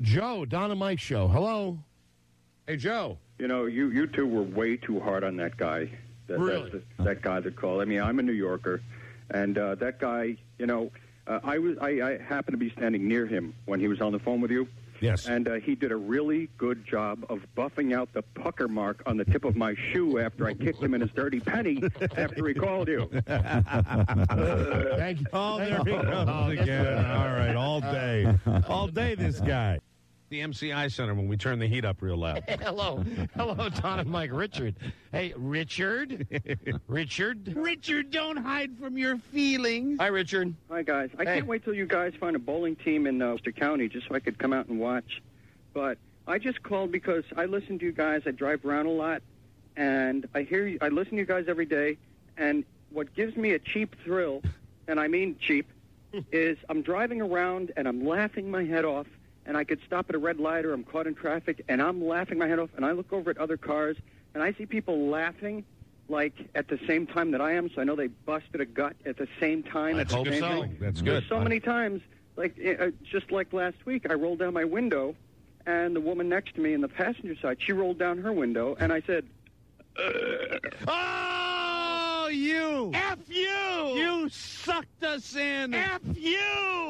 Joe, Don and Mike show. Hello. Hey, Joe. You know, you you two were way too hard on that guy. That, Really? That, that guy that called. I mean, I'm a New Yorker, and uh, that guy. You know, uh, I was I, I happened to be standing near him when he was on the phone with you. Yes. And uh, he did a really good job of buffing out the pucker mark on the tip of my shoe after I kicked him in his dirty penny after he called you. Thank you. Oh, there he Oh, goes again. All right, all day. All day, this guy. The MCI Center when we turn the heat up real loud. Hello. Hello, Don and Mike. Richard. Hey, Richard. Richard. Richard, don't hide from your feelings. Hi, Richard. Hi guys. I Hey. can't wait till you guys find a bowling team in uh, Worcester County just so I could come out and watch. But I just called because I listen to you guys. I drive around a lot, and I hear you, I listen to you guys every day. And what gives me a cheap thrill, and I mean cheap, is I'm driving around and I'm laughing my head off. And I could stop at a red light or I'm caught in traffic, and I'm laughing my head off. And I look over at other cars, and I see people laughing like at the same time that I am. So I know they busted a gut at the same time. Let's at the same so. thing. That's There's good. so many times, like uh, just like last week, I rolled down my window, and the woman next to me in the passenger side, she rolled down her window, and I said, Oh, you. F you. You sucked us in. F you.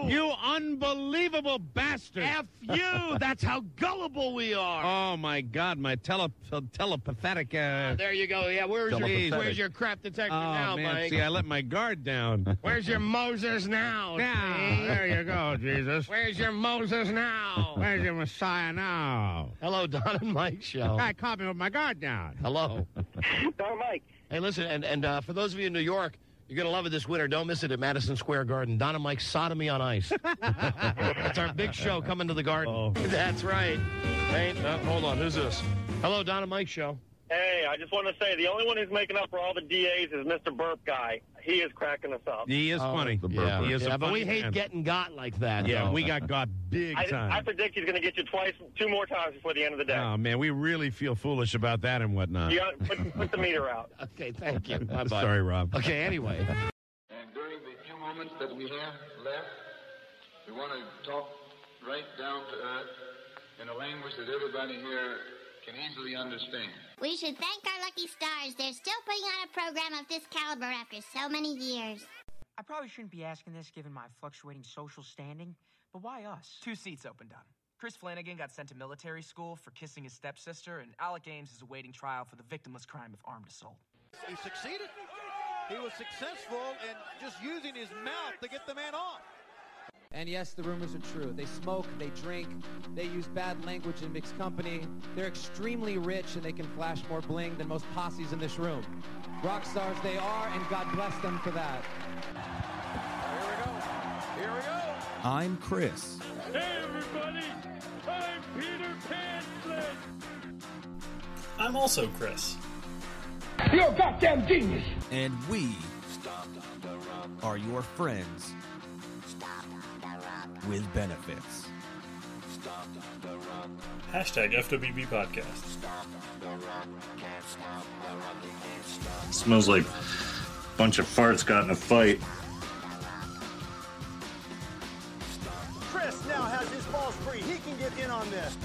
You unbelievable bastard. F you. That's how gullible we are. Oh, my God. My tele- telepathetic. Uh, there you go. Yeah, where's your, where's your crap detector oh, now, man. Mike? See, I let my guard down. Where's your Moses now? now, see? there you go, Jesus. Where's your Moses now? Where's your Messiah now? Hello, Don and Mike show. Guy caught me with my guard down. Hello. "Don Mike." Hey, listen, and, and uh, for those of you in New York, you're going to love it this winter. Don't miss it at Madison Square Garden. Donna Mike Sodomy on Ice. That's our big show coming to the garden. Oh. That's right. Hey, uh, hold on. Who's this? Hello, Donna Mike show. Hey, I just want to say the only one who's making up for all the DAs is Mr. Burp guy. He is cracking us up. He is oh, funny. Yeah, He is yeah a but we hate man. getting got like that. Yeah, though. we got got big I, time. I predict he's going to get you twice, two more times before the end of the day. Oh man, we really feel foolish about that and whatnot. You got put, put the meter out. Okay, thank you. Bye bye. Sorry, Rob. Okay, anyway. And during the few moments that we have left, we want to talk right down to earth in a language that everybody here can easily understand. We should thank our lucky stars. They're still putting on a program of this caliber after so many years. I probably shouldn't be asking this given my fluctuating social standing, but why us? Two seats opened up. Chris Flanagan got sent to military school for kissing his stepsister, and Alec Ames is awaiting trial for the victimless crime of armed assault. He succeeded. He was successful in just using his mouth to get the man off. And yes, the rumors are true. They smoke, they drink, they use bad language in mixed company. They're extremely rich and they can flash more bling than most posses in this room. Rock stars they are, and God bless them for that. Here we go. Here we go. I'm Chris. Hey, everybody! I'm Peter Pan I'm also Chris. You're a goddamn genius. And we are your friends with benefits. Hashtag FWB Podcast. Smells like a bunch of farts got in a fight. Chris now has his balls free. He can get in on this.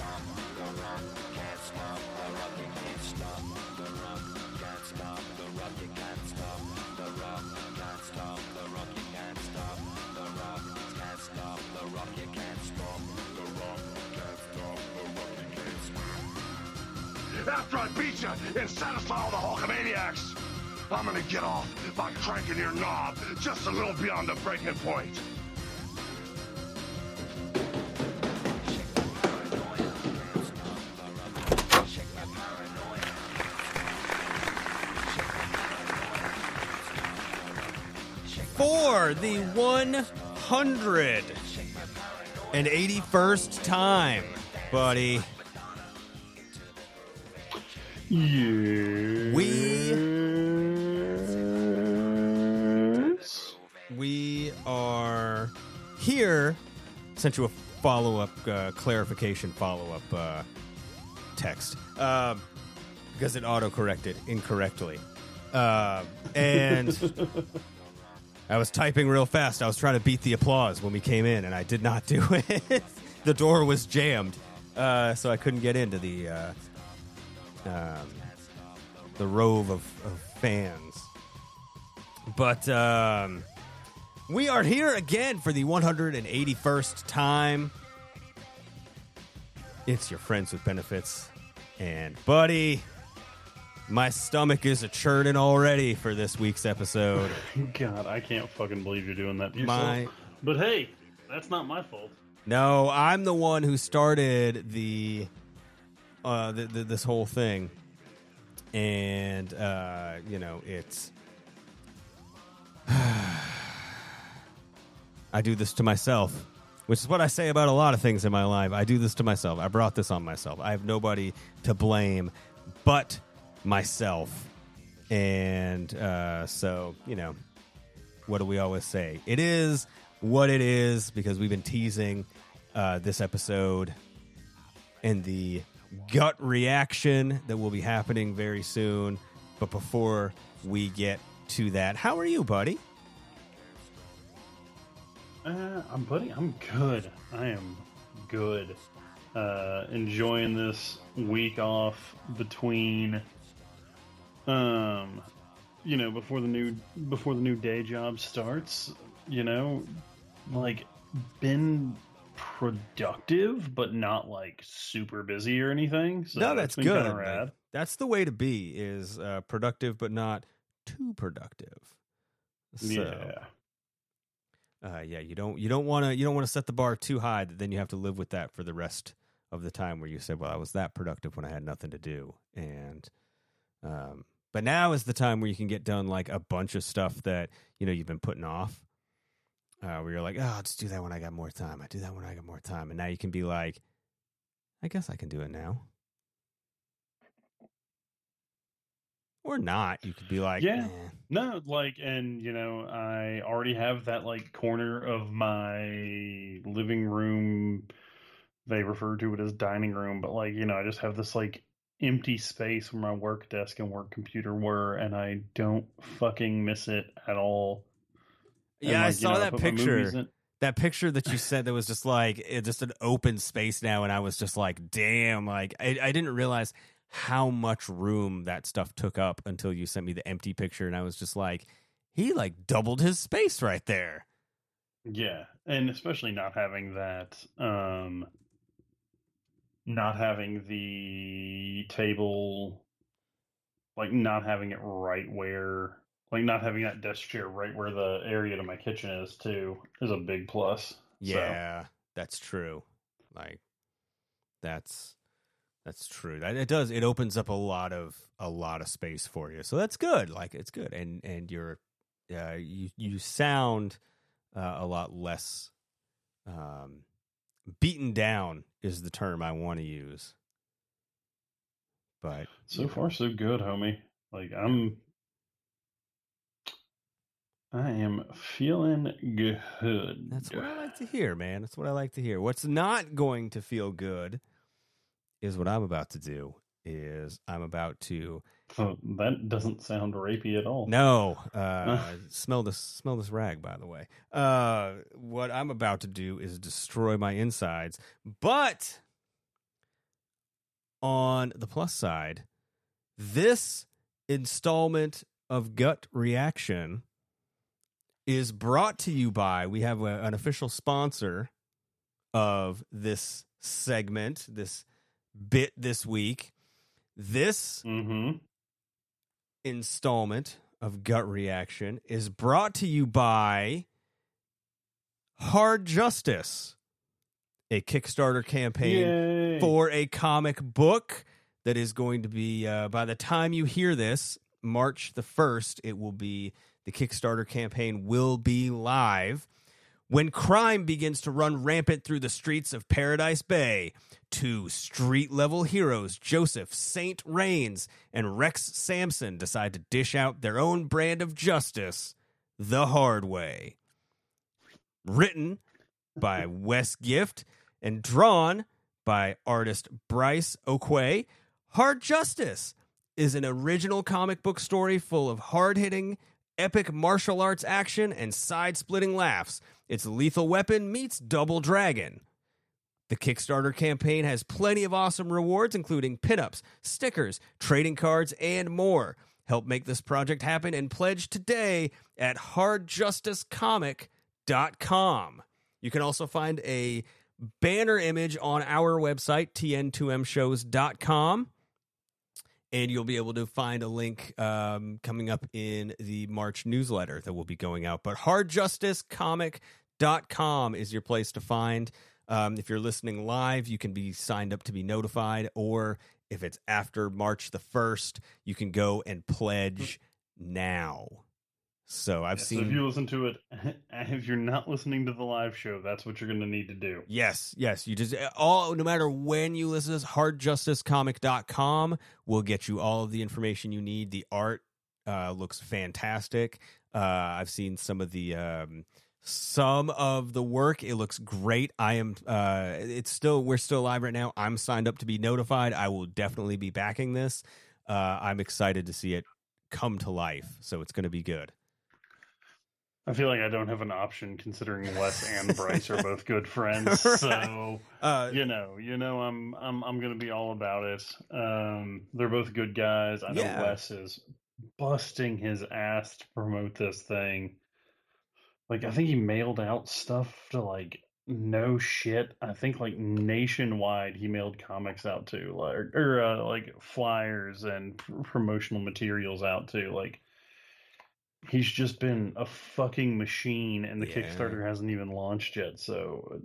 After I beat you and satisfy all the Hulkamaniacs, I'm gonna get off by cranking your knob just a little beyond the breaking point. For the 181st time, buddy. Yeah. We we are here. Sent you a follow up uh, clarification follow up uh, text uh, because it auto corrected incorrectly, uh, and I was typing real fast. I was trying to beat the applause when we came in, and I did not do it. the door was jammed, uh, so I couldn't get into the uh, um, the rove of, of fans. But um, we are here again for the 181st time. It's your friends with benefits, and buddy, my stomach is a churning already for this week's episode. God, I can't fucking believe you're doing that to My- yourself. But hey, that's not my fault. No, I'm the one who started the, uh, this whole thing, and uh, you know it's. I do this to myself, which is what I say about a lot of things in my life. I do this to myself. I brought this on myself. I have nobody to blame but myself, and uh, so you know, what do we always say? It is what it is because we've been teasing uh, this episode and the gut reaction that will be happening very soon. But before we get to that, how are you, buddy? Uh, I'm buddy. I'm good. I am good. Uh, enjoying this week off between, um, you know, before the new before the new day job starts. You know, like been productive, but not like super busy or anything. So no, that's good. That's the way to be is uh, productive, but not too productive. So, Yeah. uh, yeah, you don't you don't want to you don't want to set the bar too high that then you have to live with that for the rest of the time where you say, well, I was that productive when I had nothing to do, and um, but now is the time where you can get done like a bunch of stuff that you know you've been putting off. Uh, where you're like, oh, I'll just do that when I got more time. I do that when I got more time, and now you can be like, I guess I can do it now, or not. You could be like, yeah "Eh." no like and you know i already have that like corner of my living room they refer to it as dining room but like you know i just have this like empty space where my work desk and work computer were and i don't fucking miss it at all Yeah, I like, you saw know, that picture. That picture that you said that was just like it, just an open space now, and I was just like, damn! Like I, I didn't realize how much room that stuff took up until you sent me the empty picture, and I was just like, he like doubled his space right there. Yeah, and especially not having that, um, not having the table, like not having it right where, like not having that desk chair right where the area to my kitchen is too, is a big plus. So, Yeah, that's true. Like that's that's true. That it does. It opens up a lot of a lot of space for you. So that's good. Like it's good, and and you're uh, you you sound uh, a lot less um, beaten down is the term I want to use. But so far so good, homie. Like I'm, I am feeling good. That's what I like to hear, man. That's what I like to hear. What's not going to feel good is what I'm about to do. Is I'm about to Oh, that doesn't sound rapey at all. No, uh, smell this smell this rag. By the way, uh, what I'm about to do is destroy my insides. But on the plus side, this installment of Gut Reaction is brought to you by. We have a, an official sponsor of this segment, this bit this week. This installment of Gut Reaction is brought to you by Hard Justice, a Kickstarter campaign Yay. for a comic book that is going to be, uh, by the time you hear this, March the 1st, it will be, the Kickstarter campaign will be live. When crime begins to run rampant through the streets of Paradise Bay, two street level heroes, Joseph St. Rains and Rex Sampson, decide to dish out their own brand of justice the hard way. Written by Wes Gift and drawn by artist Bryce Oquay, Hard Justice is an original comic book story full of hard hitting, epic martial arts action and side splitting laughs. It's Lethal Weapon meets Double Dragon. The Kickstarter campaign has plenty of awesome rewards, including pinups, stickers, trading cards, and more. Help make this project happen and pledge today at hardjusticecomic.com. You can also find a banner image on our website, tn2mshows.com. And you'll be able to find a link um, coming up in the March newsletter that will be going out. But hardjusticecomic.com is your place to find. Um, if you're listening live, you can be signed up to be notified. Or if it's after March the 1st, you can go and pledge now. So I've So seen. if you listen to it, if you're not listening to the live show, that's what you're going to need to do. Yes, yes. You just all no matter when you listen to this, hardjusticecomic.com will get you all of the information you need. The art uh, looks fantastic. Uh, I've seen some of the um, some of the work. It looks great. I am uh, it's still we're still live right now. I'm signed up to be notified. I will definitely be backing this. Uh, I'm excited to see it come to life. So it's going to be good. I feel like I don't have an option considering Wes and Bryce are both good friends. So Uh, you know, you know, I'm I'm I'm gonna be all about it. Um, they're both good guys. I know Yeah. Wes is busting his ass to promote this thing. Like I think he mailed out stuff to like no shit. I think like nationwide he mailed comics out to like or uh, like flyers and pr- promotional materials out to like he's just been a fucking machine and the Yeah. Kickstarter hasn't even launched yet. So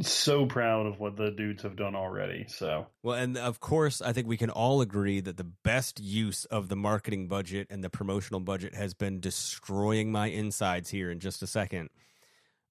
so proud of what the dudes have done already. So Well, and of course, I think we can all agree that the best use of the marketing budget and the promotional budget has been destroying my insides here in just a second.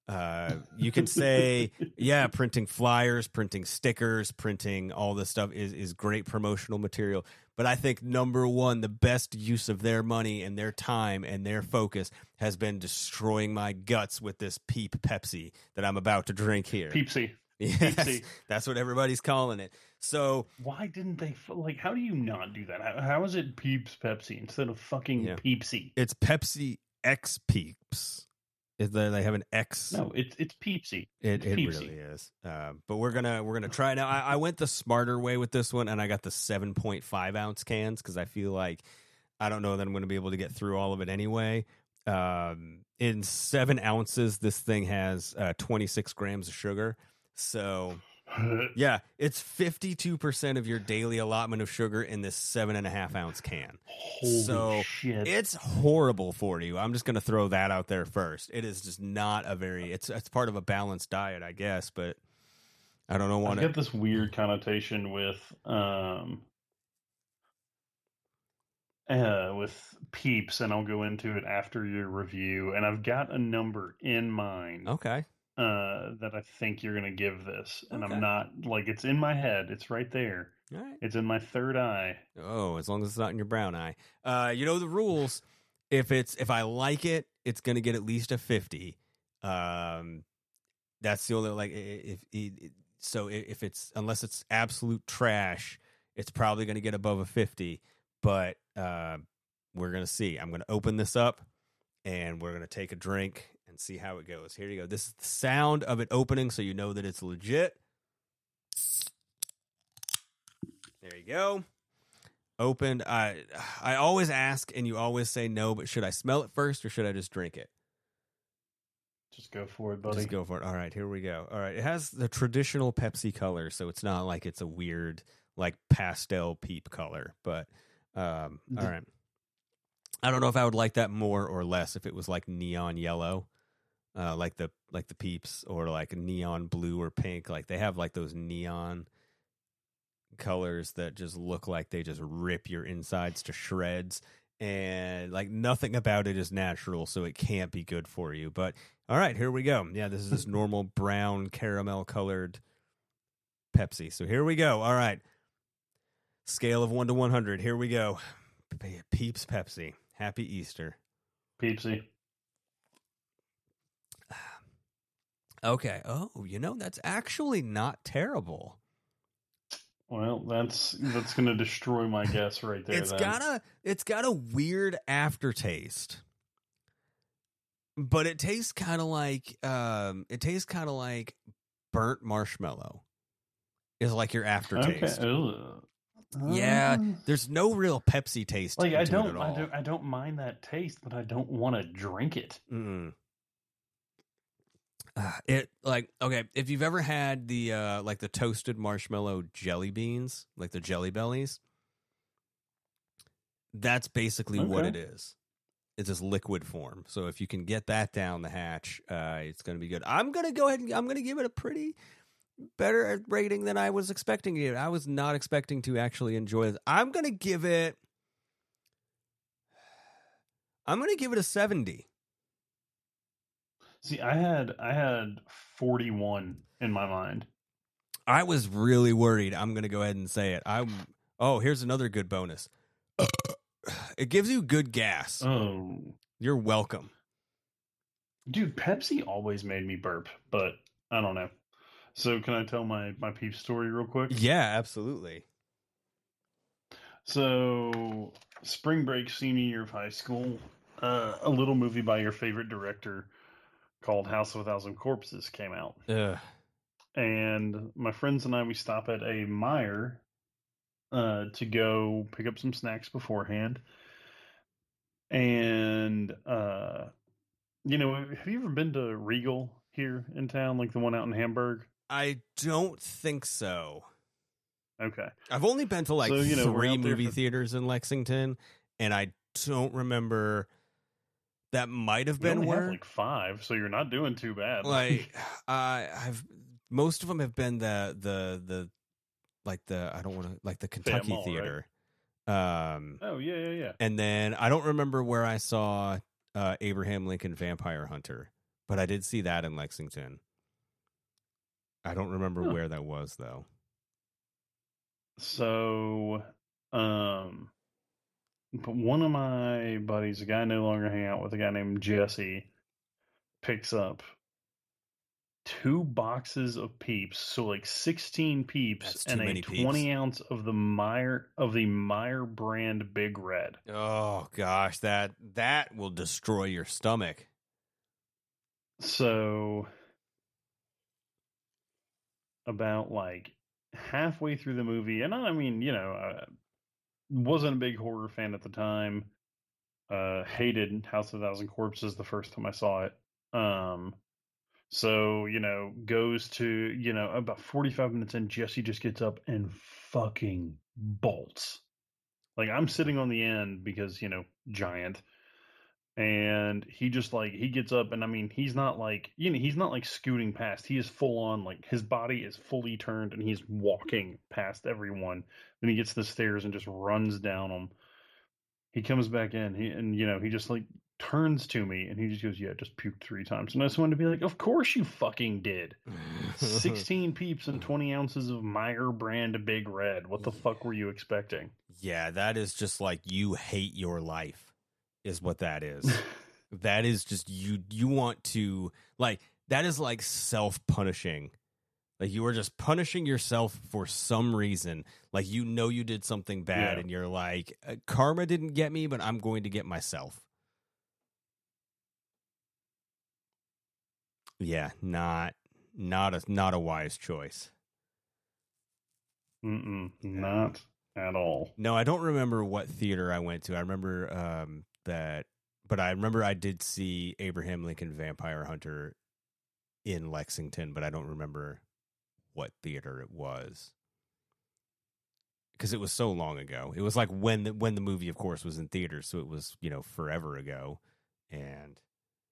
Uh, you can say, yeah, printing flyers, printing stickers, printing all this stuff is, is great promotional material. But I think number one, the best use of their money and their time and their focus has been destroying my guts with this peep Pepsi that I'm about to drink here. Peepsy. Yes, Peepsy. that's what everybody's calling it. So why didn't they like? How do you not do that? How, how is it Peeps Pepsi instead of fucking Yeah. Peepsy? It's Pepsi X Peeps. Is there, they have an X? No, it's it's Peepsy. It, It's it Peepsy. really is. Uh, but we're gonna we're gonna try it now. I, I went the smarter way with this one, and I got the seven point five ounce cans because I feel like I don't know that I'm going to be able to get through all of it anyway. Um, in seven ounces, this thing has uh, 26 grams of sugar. So yeah, it's 52 percent of your daily allotment of sugar in this seven and a half ounce can. Holy so shit. it's horrible for you. I'm just going to throw that out there first. It is just not a very. It's it's part of a balanced diet, I guess, but I don't know. I Want get this weird connotation with um uh with peeps and I'll go into it after your review and I've got a number in mind Okay. Uh that I think you're going to give this and Okay. I'm not like it's in my head it's right there right. it's in my third eye Oh, as long as it's not in your brown eye. Uh, you know the rules. If it's if I like it, it's going to get at least a 50. Um, that's the only like if it, so if it's unless it's absolute trash, it's probably going to get above a 50. But uh, we're going to see. I'm going to open this up and we're going to take a drink and see how it goes. Here you go. This is the sound of it opening, so you know that it's legit. There you go. Opened. I I always ask, and you always say no. But should I smell it first, or should I just drink it? just go for it buddy Just go for it. All right, here we go. All right, it has the traditional Pepsi color, so it's not like it's a weird like pastel peep color. But um, all right. I don't know if I would like that more or less if it was like neon yellow, uh, like the like the peeps, or like neon blue or pink. Like they have like those neon colors that just look like they just rip your insides to shreds and like nothing about it is natural so it can't be good for you but all right here we go. Yeah this is this normal brown caramel colored pepsi so here we go. All right. Scale of 1 to 100 here we go. Peeps pepsi happy easter. Peepsy okay oh you know that's actually not terrible well that's that's going to destroy my guess right there It's then. got a it's got a weird aftertaste. But it tastes kind of like um it tastes kind of like burnt marshmallow. is like your aftertaste. Okay. Yeah, Uh, there's no real Pepsi taste. like I don't, I don't, I don't mind that taste, but I don't want to drink it. Mm-mm. Uh, it like okay, if you've ever had the uh like the toasted marshmallow jelly beans, like the jelly bellies, that's basically what it Okay. is. It's this liquid form. So if you can get that down the hatch, uh, it's going to be good. I'm going to go ahead and I'm going to give it a pretty better rating than I was expecting it. I was not expecting to actually enjoy this I'm going to give it. I'm going to give it a 70. See, I had, I had forty-one in my mind. I was really worried. I'm going to go ahead and say it. I'm. Oh, here's another good bonus. It gives you good gas. Oh, You're welcome. dude, Pepsi always made me burp, but I don't know. So, can I tell my my peep story real quick? Yeah, absolutely. So, spring break, senior year of high school, uh, a little movie by your favorite director called House of a Thousand Corpses came out. Ugh. And my friends and I, we stop at a Meijer uh, to go pick up some snacks beforehand. And, uh, you know, have you ever been to Regal here in town, like the one out in Hamburg? I don't think so. Okay. I've only been to like So, you know, three movie for- theaters in Lexington, and I don't remember. That might have been where like five, so you're not doing too bad. like uh, I've most of them have been the the the like the I don't want to like the Kentucky Mall, right? theater. Um, oh yeah, yeah, yeah. and then I don't remember where I saw uh, Abraham Lincoln Vampire Hunter, but I did see that in Lexington. I don't remember Huh. where that was though. So, um, but one of my buddies, a guy I no longer hang out with, a guy named Jesse, picks up two boxes of peeps, so like sixteen peeps, and a many Peeps. twenty ounce of the Meijer of the Meijer brand Big Red. Oh gosh, that that will destroy your stomach. So, about like halfway through the movie, and I mean, you know, I wasn't a big horror fan at the time. Uh, hated House of Thousand Corpses the first time I saw it. Um, so you know, goes to you know about forty five minutes in, Jesse just gets up and fucking bolts. Like I'm sitting on the end because you know giant, and he just like he gets up and I mean he's not like you know he's not like scooting past. He is full on like his body is fully turned and he's walking past everyone. Then he gets to the stairs and just runs down them. He comes back in he, and you know he just like turns to me and he just goes, "Yeah, just puked three times." And I just wanted to be like, "Of course you fucking did." Sixteen peeps and twenty ounces of Meijer brand Big Red. What the fuck were you expecting? Yeah, that is just like you hate your life, is what that is. that is just you. You want to like that is like self punishing. Like you are just punishing yourself for some reason. Like you know you did something bad, Yeah. and you're like, "Uh, karma didn't get me, but I'm going to get myself. Yeah, not not a not a wise choice. Mm-mm, not at all. No, I don't remember what theater I went to. I remember um, that, but I remember I did see Abraham Lincoln Vampire Hunter in Lexington, but I don't remember what theater it was because it was so long ago. It was like when the, when the movie, of course, was in theaters, so it was you know forever ago, and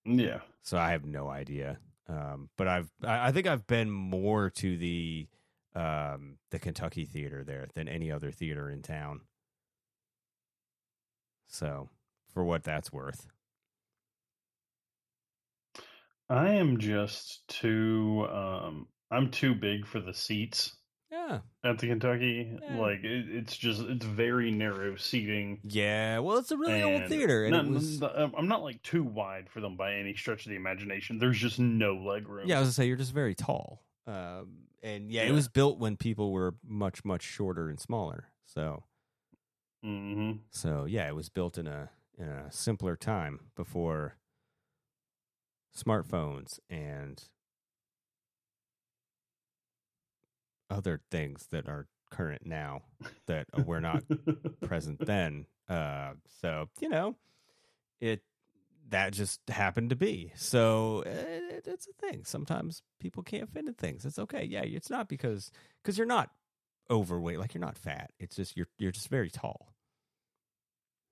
Yeah. so I have no idea. Um, but I've I, I think I've been more to the um the Kentucky theater there than any other theater in town. So for what that's worth. I am just too um I'm too big for the seats Yeah. at the Kentucky. Yeah. Like it, it's just it's very narrow seating. Yeah, well it's a really old theater and not- was I'm not like too wide for them by any stretch of the imagination. There's just no leg room. Yeah, I was gonna say you're just very tall. Um and yeah, it was built when people were much, much shorter and smaller. So hmm So yeah, it was built in a in a simpler time before smartphones and other things that are current now that were not present then. Uh, so you know, it that just happened to be. So it, it's a thing. Sometimes people can't fit in things. It's okay. Yeah, it's not because because you're not overweight. Like you're not fat. It's just you're you're just very tall.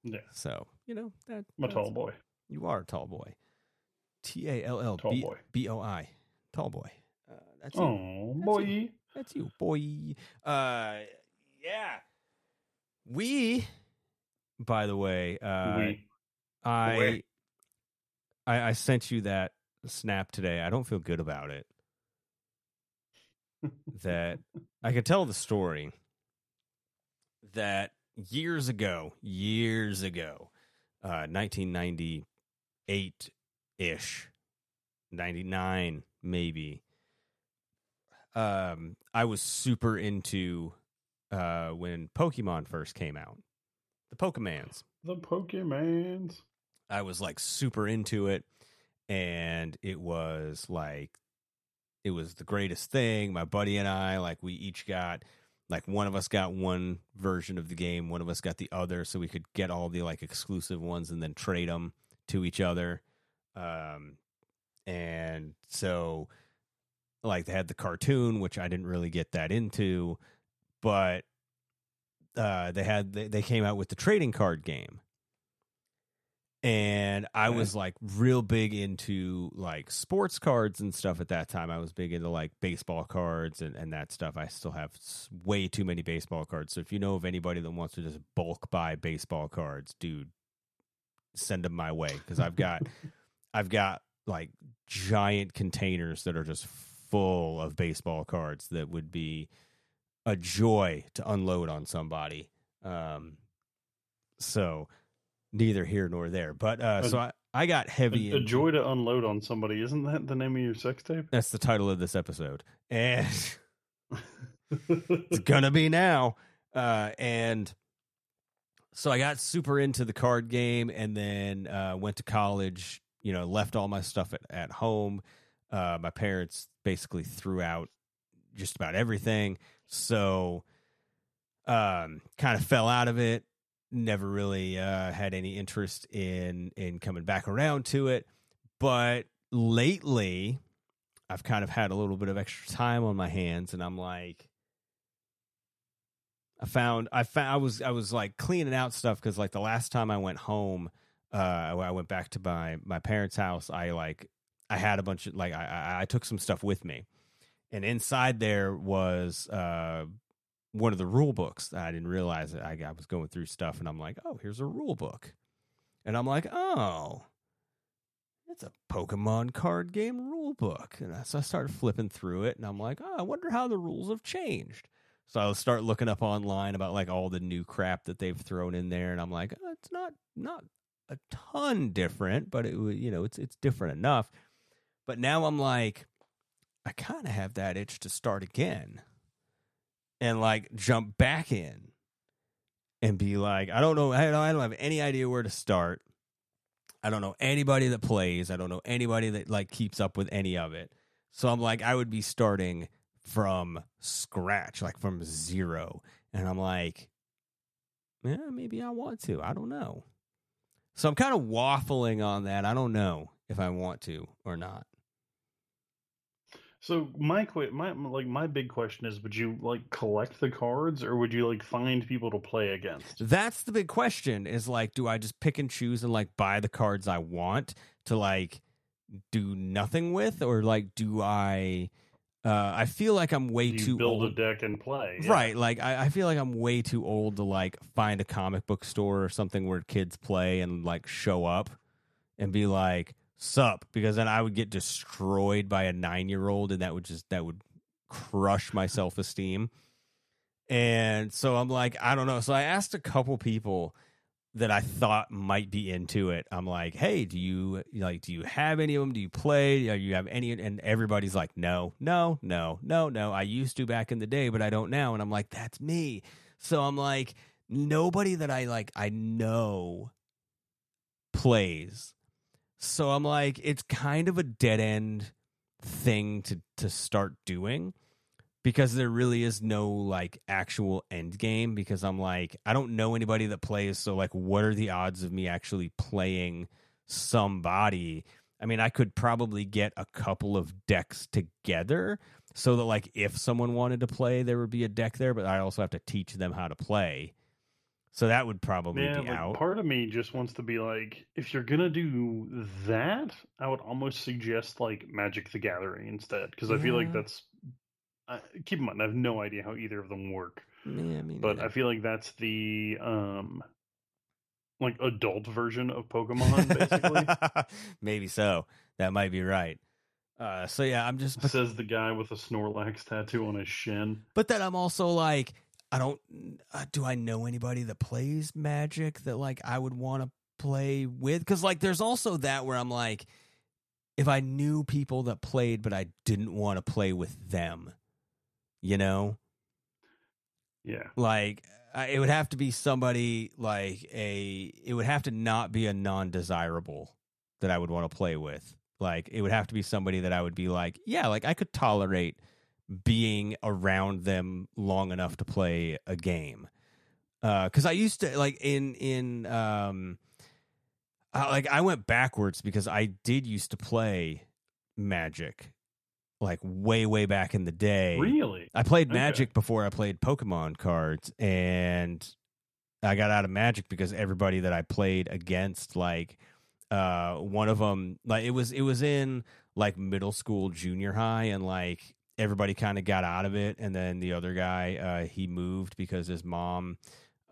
Yeah. So you know that I'm a tall boy. You are a tall boy. T A L L Tall boy. B O I. Tall boy. Uh, that's you. Oh, That's boy. you. That's you, boy. Uh, yeah. We, by the way, uh, We. I, We. I, I sent you that snap today. I don't feel good about it. that I could tell the story that years ago, years ago, uh, 1998 ish, 99 maybe. Um, I was super into uh, when Pokemon first came out, the Pokemans. The Pokemans. I was like super into it, and it was like it was the greatest thing. My buddy and I, like, we each got like one of us got one version of the game, one of us got the other, so we could get all the like exclusive ones and then trade them to each other. Um, and so like they had the cartoon, which I didn't really get that into, but uh, they had they, they came out with the trading card game and I Okay. was like real big into like sports cards and stuff at that time. I was big into like baseball cards and, and that stuff. I still have way too many baseball cards. So if you know of anybody that wants to just bulk buy baseball cards, dude, send them my way because I've got I've got like giant containers that are just full of baseball cards that would be a joy to unload on somebody. Um, so neither here nor there. But uh, so I, I got heavy. A, a joy to unload on somebody. Isn't that the name of your sex tape? That's the title of this episode, and it's gonna be now. Uh, and so I got super into the card game, and then uh, went to college. You know, left all my stuff at, at home. Uh, my parents basically threw out just about everything. So, um, kind of fell out of it. Never really uh, had any interest in in coming back around to it. But lately, I've kind of had a little bit of extra time on my hands, and I'm like, I found I found I was I was like cleaning out stuff because like the last time I went home, uh, I went back to my my parents' house. I like I had a bunch of like I I, I took some stuff with me, and inside there was uh one of the rule books. I didn't realize. I, I was going through stuff, and I'm like, oh, here's a rule book, and I'm like, oh. It's a Pokemon card game rule book. And I- so I started flipping through it and I'm like, oh, I wonder how the rules have changed. So I'll start looking up online about like all the new crap that they've thrown in there, and I'm like, oh, it's not not a ton different, but it you know it's it's different enough. But now I'm like, I kind of have that itch to start again, and like jump back in, and be like, I don't know, I don't, I don't have any idea where to start. I don't know anybody that plays. I don't know anybody that like keeps up with any of it. So I'm like, I would be starting from scratch, like from zero. And I'm like, yeah, maybe I want to. I don't know. So I'm kind of waffling on that. I don't know if I want to or not. So my my like my big question is: Would you like collect the cards, or would you like find people to play against? That's the big question is like, do I just pick and choose and like buy the cards I want to like do nothing with? Or like, do I, uh, I feel like I'm way Do too you build old. a deck and play? Yeah. Right. Like I, I feel like I'm way too old to like find a comic book store or something where kids play and like show up and be like, sup, because then I would get destroyed by a nine year old and that would just that would crush my self esteem. And so I'm like, I don't know. So I asked a couple people that I thought might be into it. I'm like, hey, do you like do you have any of them? Do you play? Do you have any? And everybody's like, no, no, no, no, no. I used to back in the day, but I don't now. And I'm like, that's me. So I'm like, nobody that I like I know plays. So I'm like, it's kind of a dead end thing to to start doing. because there really is no like actual end game because I'm like I don't know anybody that plays so like what are the odds of me actually playing somebody I mean I could probably get a couple of decks together so that like if someone wanted to play there would be a deck there but I also have to teach them how to play so that would probably Yeah, be like out part of me just wants to be like, if you're gonna do that, I would almost suggest like Magic the Gathering instead, because I feel like that's. I keep in mind, I have no idea how either of them work, yeah, I mean, but I feel like that's the um, like adult version of Pokemon, basically. maybe so that might be right uh so yeah I'm just Says the guy with a Snorlax tattoo on his shin. But then I'm also like, I don't. Uh, do I know anybody that plays Magic that like I would want to play with? Because like, there's also that where I'm like, if I knew people that played, but I didn't want to play with them, you know, Yeah. like I, it would have to be somebody like a. It would have to not be a non-desirable that I would want to play with. Like it would have to be somebody that I would be like, yeah, like I could tolerate being around them long enough to play a game. Because I used to like in in um, I, like I went backwards because I did used to play Magic, like way way back in the day. Really? I played Okay. Magic before I played Pokemon cards, and I got out of Magic because everybody that I played against, like, uh, one of them, like it was it was in like middle school, junior high, and like everybody kind of got out of it, and then the other guy, uh, he moved because his mom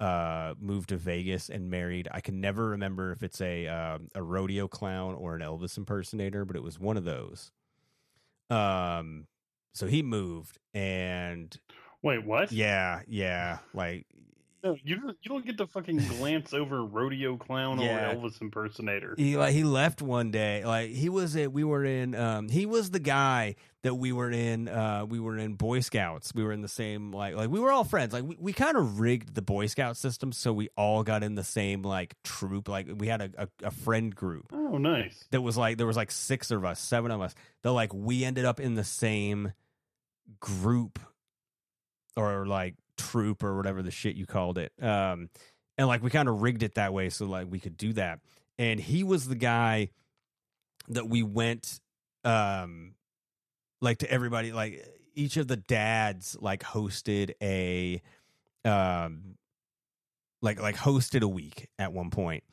uh moved to Vegas and married I can never remember if it's a um a rodeo clown or an Elvis impersonator but it was one of those um so he moved and Wait, what? yeah yeah like No, you don't, you don't get to fucking glance over rodeo clown Yeah. or Elvis impersonator. he like he left one day like he was at we were in um he was the guy that we were in uh we were in boy scouts we were in the same like like we were all friends like we, we kind of rigged the boy scout system so we all got in the same like troop like we had a, a, a friend group Oh, nice. that was like there was like six of us seven of us that like we ended up in the same group or like troop or whatever the shit you called it. Um and like we kind of rigged it that way so like we could do that. And he was the guy that we went um like to everybody like each of the dads like hosted a um like like hosted a week at one point.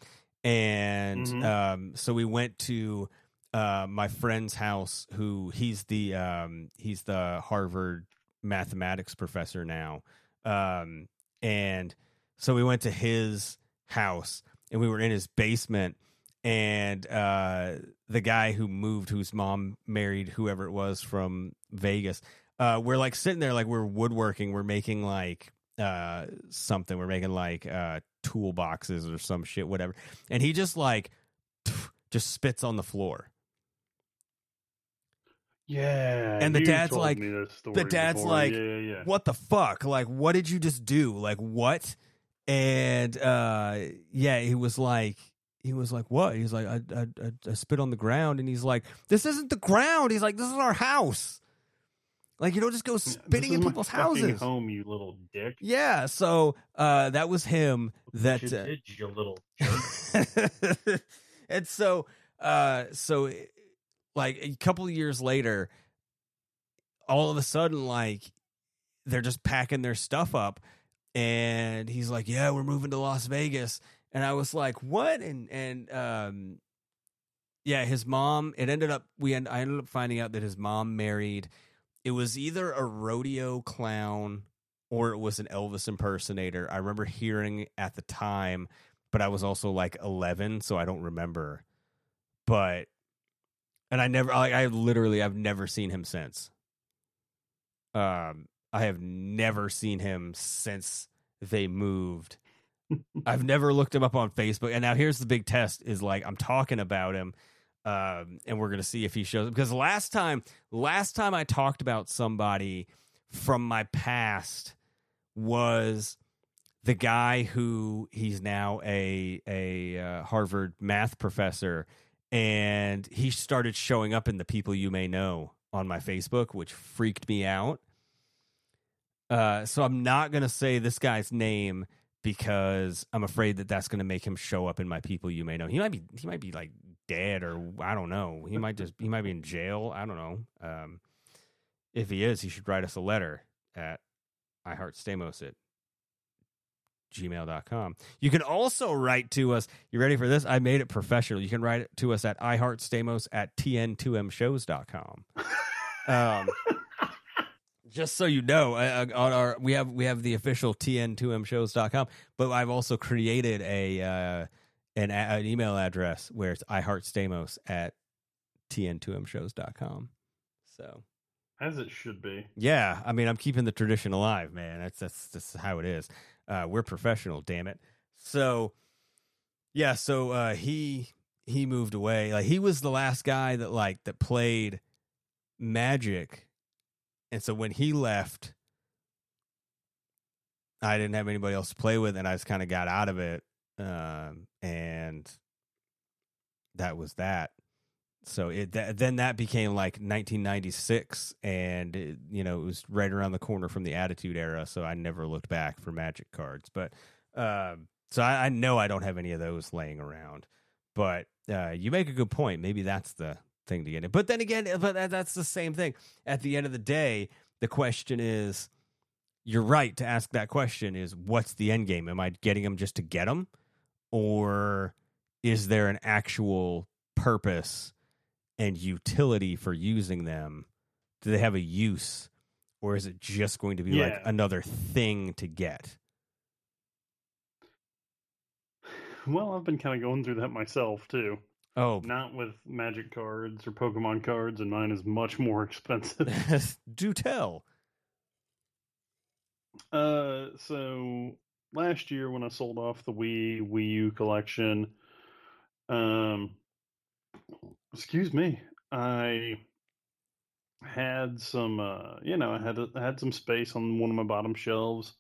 And Mhm. um so we went to uh my friend's house who he's the um he's the Harvard mathematics professor now um and so we went to his house and we were in his basement and uh the guy who moved whose mom married whoever it was from Vegas uh we're like sitting there like we're woodworking we're making like uh something we're making like uh toolboxes or some shit whatever. And he just like just spits on the floor Yeah. and the dad's like me this story the dad's before. like yeah, yeah, what the fuck? Like what did you just do? Like what? And uh yeah he was like he was like what? He's like I, I I- I spit on the ground and he's like this isn't the ground. He's like this is our house. Like you don't just go spitting in people's houses. home, you little dick. yeah so uh that was him that You uh, did, you little and so uh so like a couple of years later all of a sudden like they're just packing their stuff up and he's like yeah we're moving to las vegas. And i was like what? And and um yeah his mom it ended up we end, i ended up finding out that his mom married it was either a rodeo clown or it was an elvis impersonator. I remember hearing at the time but i was also like 11 so i don't remember. But and i never like i literally i've never seen him since. Um i have never seen him since they moved. I've never looked him up on facebook. And now here's the big test is like i'm talking about him um and we're gonna see if he shows because last time last time i talked about somebody from my past was the guy who he's now a a uh, Harvard math professor and he started showing up in the people you may know on my Facebook which freaked me out Uh, so I'm not going to say this guy's name because I'm afraid that that's going to make him show up in my people you may know. He might be he might be like dead or I don't know. He might just he might be in jail. I don't know. Um, if he is, he should write us a letter at i iHeartStamos at gmail.com. You can also write to us. You ready for this? I made it professional. You can write it to us at iHeartStamos at tn2mshows.com. Um, just so you know, uh, on our we have we have the official tn2mshows.com, but I've also created a uh, an, an email address where it's iHeartStamos at tn2mshows.com. So As it should be. yeah, I mean, I'm keeping the tradition alive, man. That's that's that's how it is. Uh, we're professional, damn it. So, yeah, so uh, he he moved away. Like he was the last guy that like that played Magic, and so when he left, I didn't have anybody else to play with, and I just kind of got out of it. Um, and that was that so it th- then that became like 1996 and it, you know it was right around the corner from the attitude era so i never looked back for magic cards. But um so I, I know i don't have any of those laying around. But uh you make a good point. Maybe that's the thing to get it but then again but that, that's the same thing. At the end of the day the question is you're right to ask that question is what's the end game? Am i getting them just to get them or is there an actual purpose and utility for using them? Do they have a use, or is it just going to be like another thing to get? Well, I've been kind of going through that myself too. Oh, Not with magic cards or Pokemon cards, and mine is much more expensive. do tell. Uh, so last year when I sold off the Wii Wii U collection, um, excuse me, I had some, uh, you know, I had I had some space on one of my bottom shelves.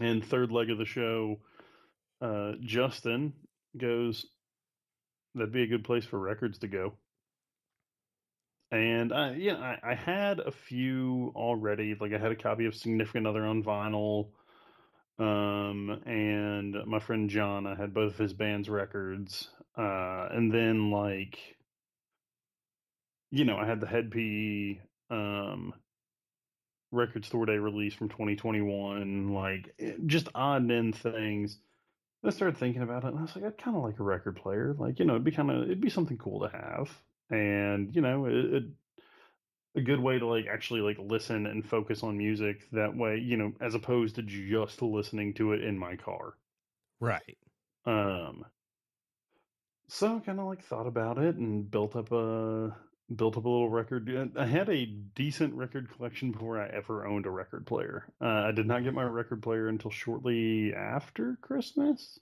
And third leg of the show, uh, Justin goes, "That'd be a good place for records to go." And I, yeah, I, I had a few already. Like I had a copy of Significant Other on vinyl, um, and my friend John, I had both of his band's records. Uh, and then like, you know, I had the Hed PE um, record store day release from 2021. Like, it- just odd and end things. I started thinking about it, and I was like, I'd kind of like a record player. Like, you know, it'd be kind of, it'd be something cool to have, and you know, it, it a good way to like actually like listen and focus on music that way, you know, as opposed to just listening to it in my car. Right. Um so I kind of like thought about it and built up a built up a little record. I had a decent record collection before I ever owned a record player. Uh, I did not get my record player until shortly after Christmas.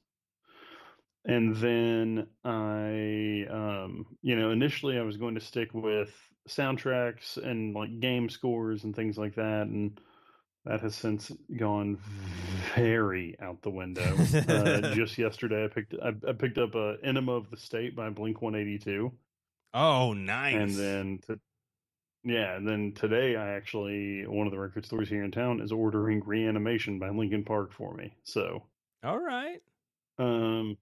And then I, um, you know, initially I was going to stick with soundtracks and like game scores and things like that, and that has since gone very out the window. uh, just yesterday, I picked I, I picked up a Enema of the State by Blink One Eighty Two. Oh, nice. And then, to, yeah, and then today I actually one of the record stores here in town is ordering Reanimation by Linkin Park for me. So, all right. um,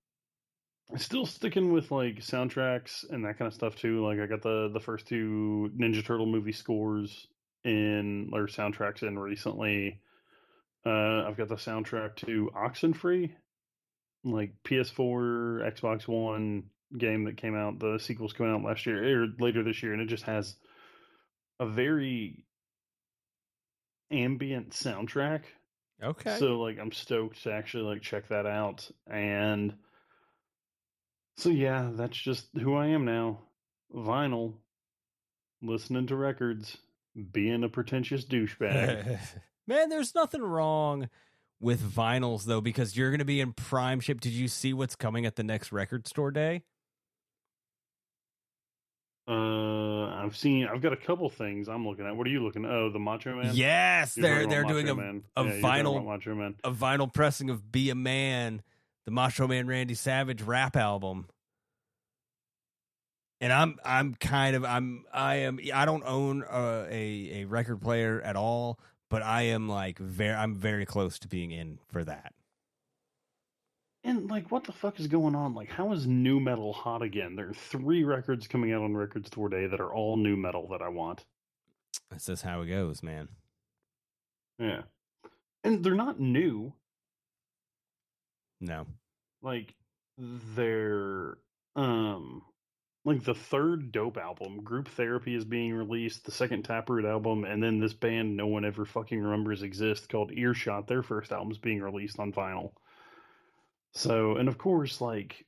still sticking with like soundtracks and that kind of stuff too. Like I got the the first two Ninja Turtle movie scores in or soundtracks in recently. Uh, I've got the soundtrack to Oxenfree, like PS4, Xbox One game that came out. The sequels coming out last year or later this year, and it just has a very ambient soundtrack. Okay. So like I'm stoked to actually like check that out. And so yeah, that's just who I am now. Vinyl, listening to records, being a pretentious douchebag. Man, there's nothing wrong with vinyls though because you're going to be in prime ship. Did you see what's coming at the next record store day? uh I've seen I've got a couple things I'm looking at. What are you looking at? Oh, the Macho Man? Yes, You're they're they're doing a, Man. a Yeah, vinyl Macho Man. a vinyl pressing of "Be a Man," the Macho Man Randy Savage rap album. And I'm I'm kind of I'm I am I don't own a a, a record player at all, but I am like very I'm very close to being in for that. And like, what the fuck is going on? Like, how is nu metal hot again? There are three records coming out on Record Store Day that are all nu metal that I want. That's just how it goes, man. Yeah, and they're not new. No, like they're um like the third dope album group therapy is being released the second taproot album and then this band no one ever fucking remembers exists called earshot. Their first album is being released on vinyl. So and of course like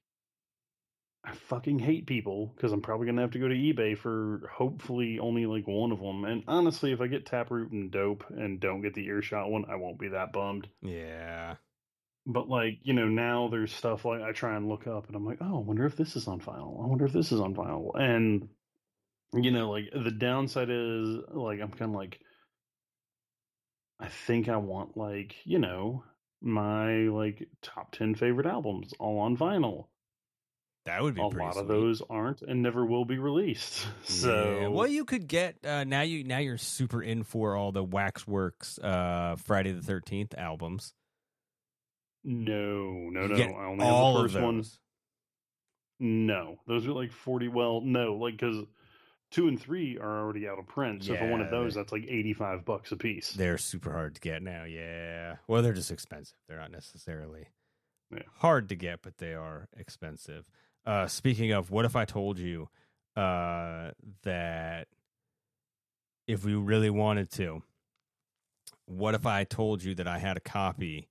i fucking hate people because i'm probably gonna have to go to ebay for hopefully only like one of them and honestly if i get taproot and dope and don't get the earshot one i won't be that bummed. Yeah but like you know now there's stuff like i try and look up and i'm like oh i wonder if this is on vinyl i wonder if this is on vinyl and you know like the downside is like i'm kind of like i think i want like you know my like top 10 favorite albums all on vinyl that would be a lot of those aren't and never will be released so Yeah, well, you could get uh, now. You now you're super in for all the Waxworks uh, Friday the Thirteenth albums. No no no i only all have the first one those. No, those are like forty. Well, no, like because two and three are already out of print. So for one of those, that's like eighty-five bucks a piece. They're super hard to get now. Yeah, well, they're just expensive. They're not necessarily Yeah. hard to get, but they are expensive. Uh, speaking of, what if I told you uh, that if we really wanted to, what if I told you that I had a copy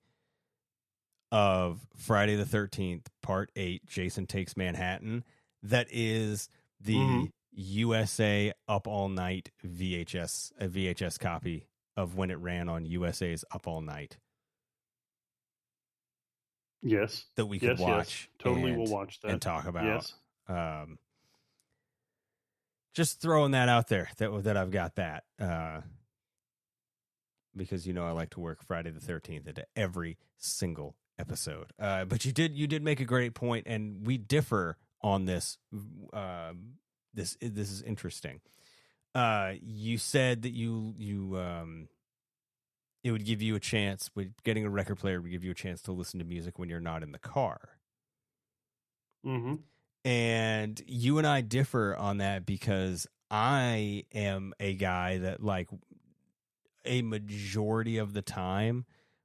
of Friday the 13th, Part 8, Jason Takes Manhattan, that is the Mhm. USA Up All Night VHS, a VHS copy of when it ran on USA's Up All Night Yes, that we could Yes, yes. watch. Totally and, will watch that. and talk about. Yes. Um, just throwing that out there that that I've got that uh, because you know I like to work Friday the Thirteenth into every single episode. Uh, but you did you did make a great point, and we differ on this. Um, this this is interesting. Uh, you said that you you um, it would give you a chance with getting a record player would give you a chance to listen to music when you're not in the car. Mm-hmm. And you and I differ on that because I am a guy that like a majority of the time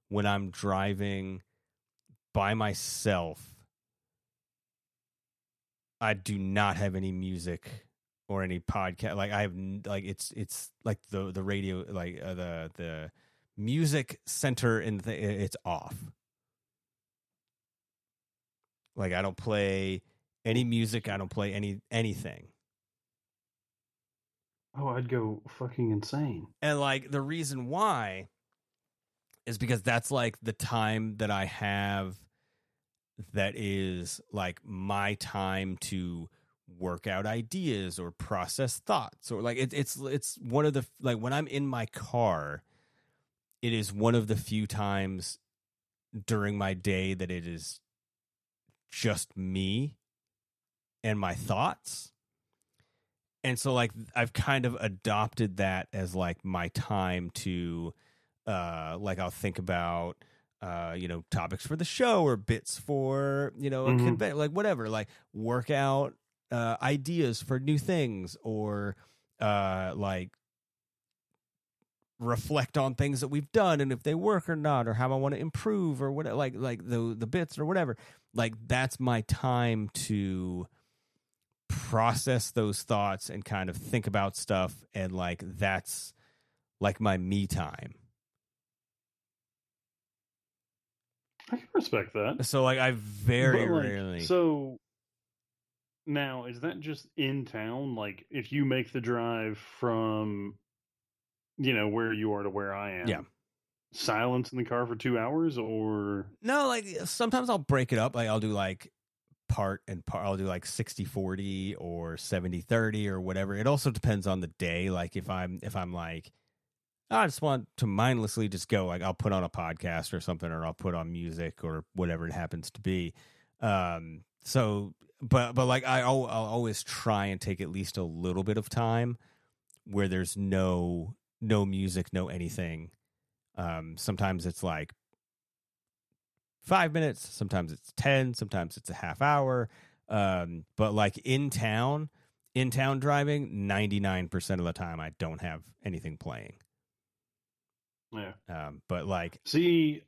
when I'm driving by myself I do not have any music or any podcast like I have like it's it's like the the radio like uh, the the music center and the, it's off like I don't play any music. I don't play any anything. Oh, I'd go fucking insane. And like the reason why is because that's like the time that I have that is like my time to work out ideas or process thoughts or like it, it's it's one of the like when I'm in my car it is one of the few times during my day that it is just me and my thoughts. And so like i've kind of adopted that as like my time to uh like i'll think about uh you know topics for the show or bits for you know a Mhm. conve- like whatever like work out uh ideas for new things or uh like reflect on things that we've done and if they work or not or how I want to improve or what like like the the bits or whatever like that's my time to process those thoughts and kind of think about stuff and like that's like my me time I can respect that. so like I very like, rarely So now is that just in town? Like if you make the drive from you know where you are to where I am. Yeah. Silence in the car for two hours or No, like sometimes I'll break it up. Like I'll do like part and part. I'll do like 60 40 or 70 30 or whatever. It also depends on the day. Like if I'm, if I'm like, I just want to mindlessly just go, like I'll put on a podcast or something, or I'll put on music or whatever it happens to be. Um, so, but, but like I, I'll, I'll always try and take at least a little bit of time where there's no, no music, no anything Um, sometimes it's like five minutes, sometimes it's 10, sometimes it's a half hour. Um, but like in town, in town driving, 99% of the time, I don't have anything playing. Yeah. Um, but like, See,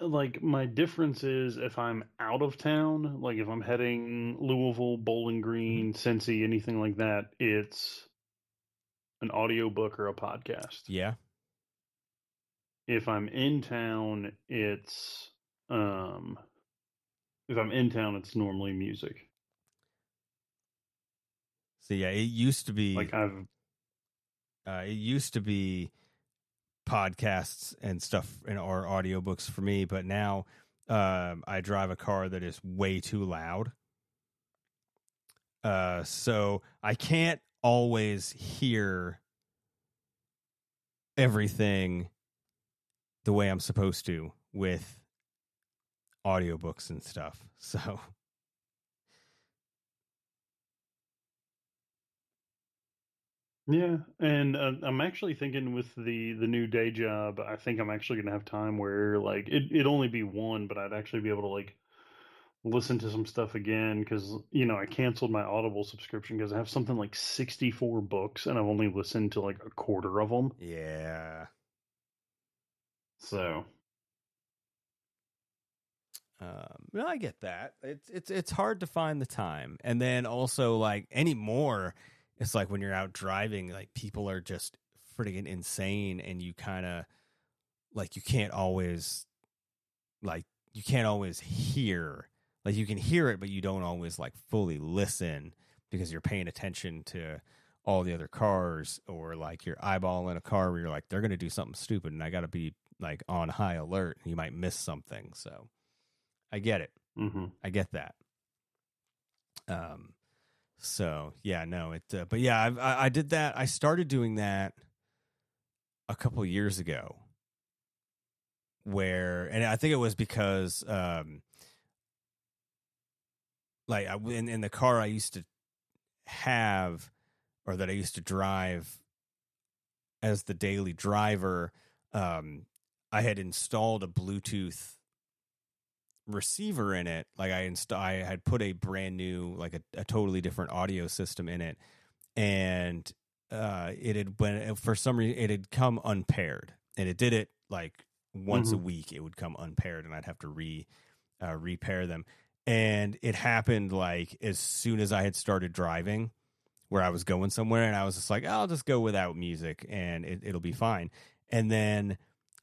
like my difference is if I'm out of town, like if I'm heading Louisville, Bowling Green, Cincy, anything like that, it's an audiobook or a podcast. yeah, If I'm in town, it's um if I'm in town, it's normally music. so yeah, it used to be Like I've uh, it used to be podcasts and stuff and or audiobooks for me, but now um, I drive a car that is way too loud. Uh, so I can't always hear everything the way I'm supposed to with audiobooks and stuff. So Yeah, and uh, I'm actually thinking with the the new day job, I think I'm actually gonna have time where like it it'd only be one, but I'd actually be able to like listen to some stuff again because you know I canceled my Audible subscription because I have something like 64 books and I've only listened to like a quarter of them. yeah, So Um, no, I get that. It's it's it's hard to find the time, and then also like anymore, it's like when you're out driving, like people are just freaking insane, and you kind of like you can't always like you can't always hear like you can hear it, but you don't always like fully listen because you're paying attention to all the other cars or like you're eyeballing a car where you're like they're gonna do something stupid, and I got to be like on high alert. You might miss something, so. I get it. hmm I get that. Um, so yeah, no, it. Uh, but yeah, I've, I I did that. I started doing that a couple years ago. Where and I think it was because um, like I, in in the car I used to have or that I used to drive as the daily driver, um, I had installed a Bluetooth receiver in it. Like I inst- I had put a brand new, like a, a totally different audio system in it, and uh, it had when for some reason it had come unpaired, and it did it like once a Mhm. week. It would come unpaired, and I'd have to re uh, repair them. And it happened like as soon as I had started driving, where I was going somewhere, and I was just like, I'll just go without music, and it, it'll be fine. And then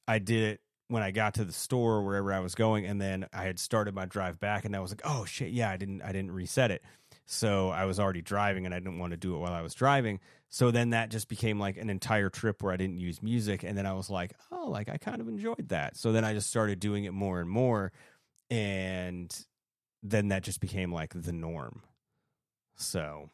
I did it when I got to the store wherever I was going, and then I had started my drive back, and I was like, "Oh shit, yeah, I didn't, I didn't reset it." So I was already driving, and I didn't want to do it while I was driving. So then that just became like an entire trip where I didn't use music, and then I was like, "Oh, like I kind of enjoyed that." So then I just started doing it more and more, and then that just became like the norm. So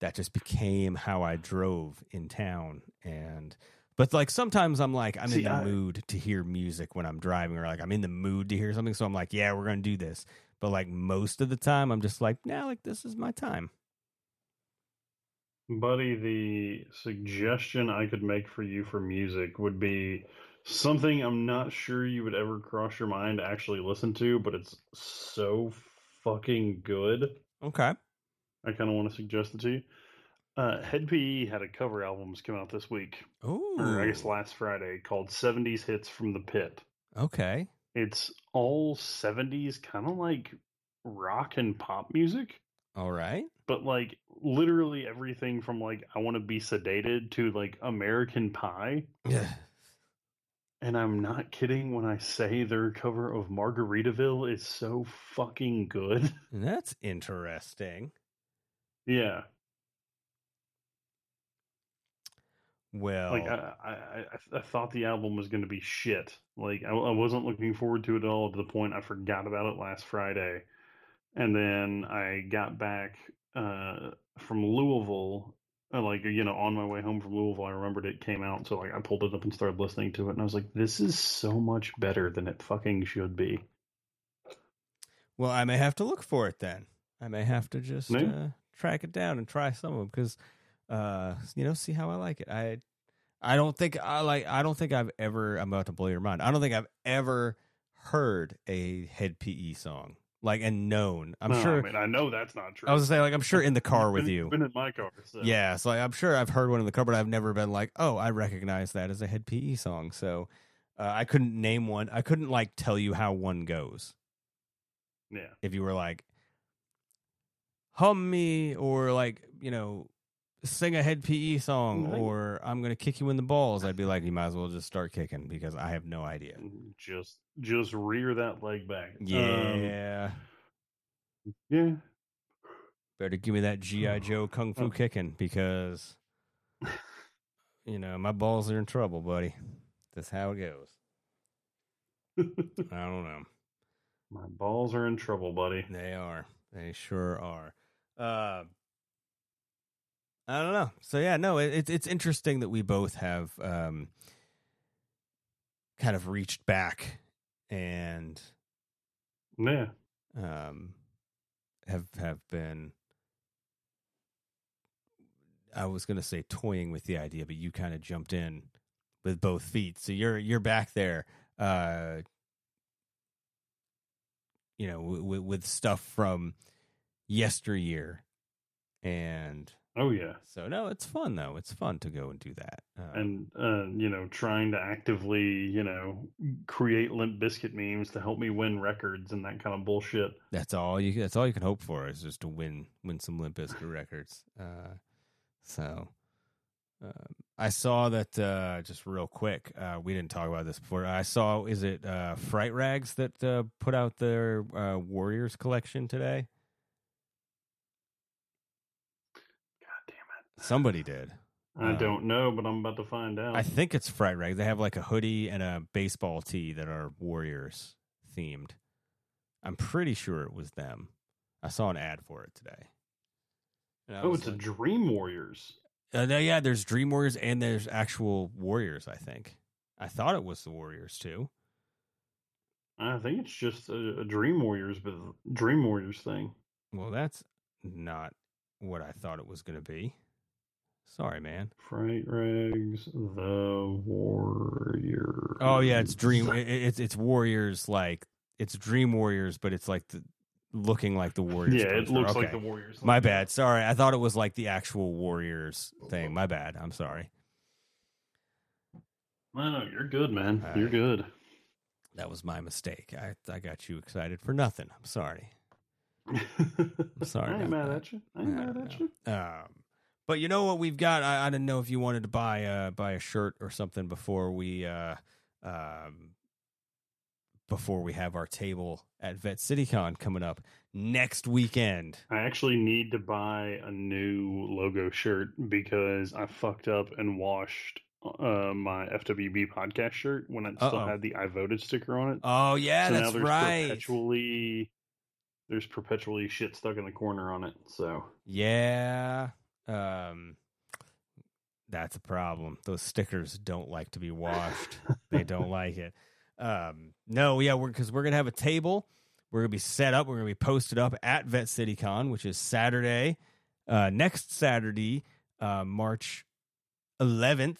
that just became how I drove in town, and but like sometimes I'm like I'm in the I- mood to hear music when I'm driving, or like I'm in the mood to hear something. So I'm like, yeah, we're gonna do this. But like most of the time, I'm just like, nah, like this is my time. Buddy, the suggestion I could make for you for music would be something I'm not sure you would ever cross your mind to actually listen to, but it's so fucking good. Okay. I kind of want to suggest it to you. Uh, Hed PE had a cover albums come out this week, Oh, I guess last Friday, called 70s Hits from the Pit. Okay. It's all 70s, kind of like rock and pop music. All right. but like literally everything from like I want to be sedated to like American Pie. Yeah. And I'm not kidding when I say their cover of Margaritaville is so fucking good. That's interesting. yeah, Well, like I, I, I, I thought the album was going to be shit. Like I, I wasn't looking forward to it at all. To the point I forgot about it last Friday, and then I got back uh, from Louisville. uh, Like you know, on my way home from Louisville, I remembered it came out, so like I pulled it up and started listening to it, and I was like, "This is so much better than it fucking should be." well, I may have to look for it then. I may have to just uh, track it down and try some of them because, uh, you know, see how I like it. I, I don't think I like. I don't think I've ever. I'm about to blow your mind. I don't think I've ever heard a Hed PE song like and known. I'm No, sure. I mean, I know that's not true. I was gonna say like I'm sure in the car with Been- you. Been in my car. So. Yeah, so like, I'm sure I've heard one in the car, but I've never been like, oh, I recognize that as a Hed PE song. So uh, I couldn't name one. I couldn't like tell you how one goes. Yeah. If you were like, hum me, or like you know, sing a Hed PE song, Right. or I'm gonna kick you in the balls, I'd be like, you might as well just start kicking because I have no idea. Just just rear that leg back. Um, Yeah, yeah. better give me that GI Joe kung fu kicking because you know my balls are in trouble, buddy. That's how it goes. I don't know. My balls are in trouble, buddy. They are. They sure are. Uh, I don't know. So yeah, no, it, it's it's interesting that we both have um, kind of reached back and Yeah. um, have have been. I was going to say toying with the idea, but you kind of jumped in with both feet. So you're you're back there, uh, you know, w- w- with stuff from yesteryear, and Oh yeah. so no, it's fun though. It's fun to go and do that. Uh, and uh, you know, trying to actively, you know, create Limp Bizkit memes to help me win records and that kind of bullshit. That's all you. That's all you can hope for is just to win win some Limp Bizkit records. Uh, so um, I saw that uh, just real quick. Uh, we didn't talk about this before. I saw is it uh, Fright Rags that uh, put out their uh, Warriors collection today? God damn it! Somebody did. I Uh, don't know, but I'm about to find out. I think it's Fright Rags. They have like a hoodie and a baseball tee that are Warriors themed. I'm pretty sure it was them. I saw an ad for it today. Oh, it's a Dream Warriors. Uh, yeah, there's Dream Warriors and there's actual Warriors. I think. I thought it was the Warriors too. I think it's just a, a Dream Warriors, but Dream Warriors thing. Well, that's not what I thought it was going to be. Sorry, man. Fright Rags, the Warrior. Oh yeah, it's Dream. it- it's it's Warriors like it's Dream Warriors, but it's like the looking like the Warriors. Yeah, it poster. looks like the Warriors. My bad. Sorry, I thought it was like the actual Warriors thing. My bad. I'm sorry. No, no, you're good, man. All You're good. That was my mistake. I I got you excited for nothing. I'm sorry. I'm sorry. I ain't mad that. at you. I ain't mad at you. Um, but you know what we've got? I, I didn't know if you wanted to buy uh buy a shirt or something before we uh um before we have our table at Vette CityCon coming up next weekend. I actually need to buy a new logo shirt because I fucked up and washed uh, my FWB podcast shirt when it still Uh-oh. had the I voted sticker on it. Oh yeah, so that's there's right. perpetually there's perpetually shit stuck in the corner on it. So Yeah. Um that's a problem. Those stickers don't like to be washed. they don't like it. Um no, yeah, we're cuz we're to have a table. We're to be set up. We're to be posted up at Vette City Con, which is Saturday, uh next Saturday, uh March 11th.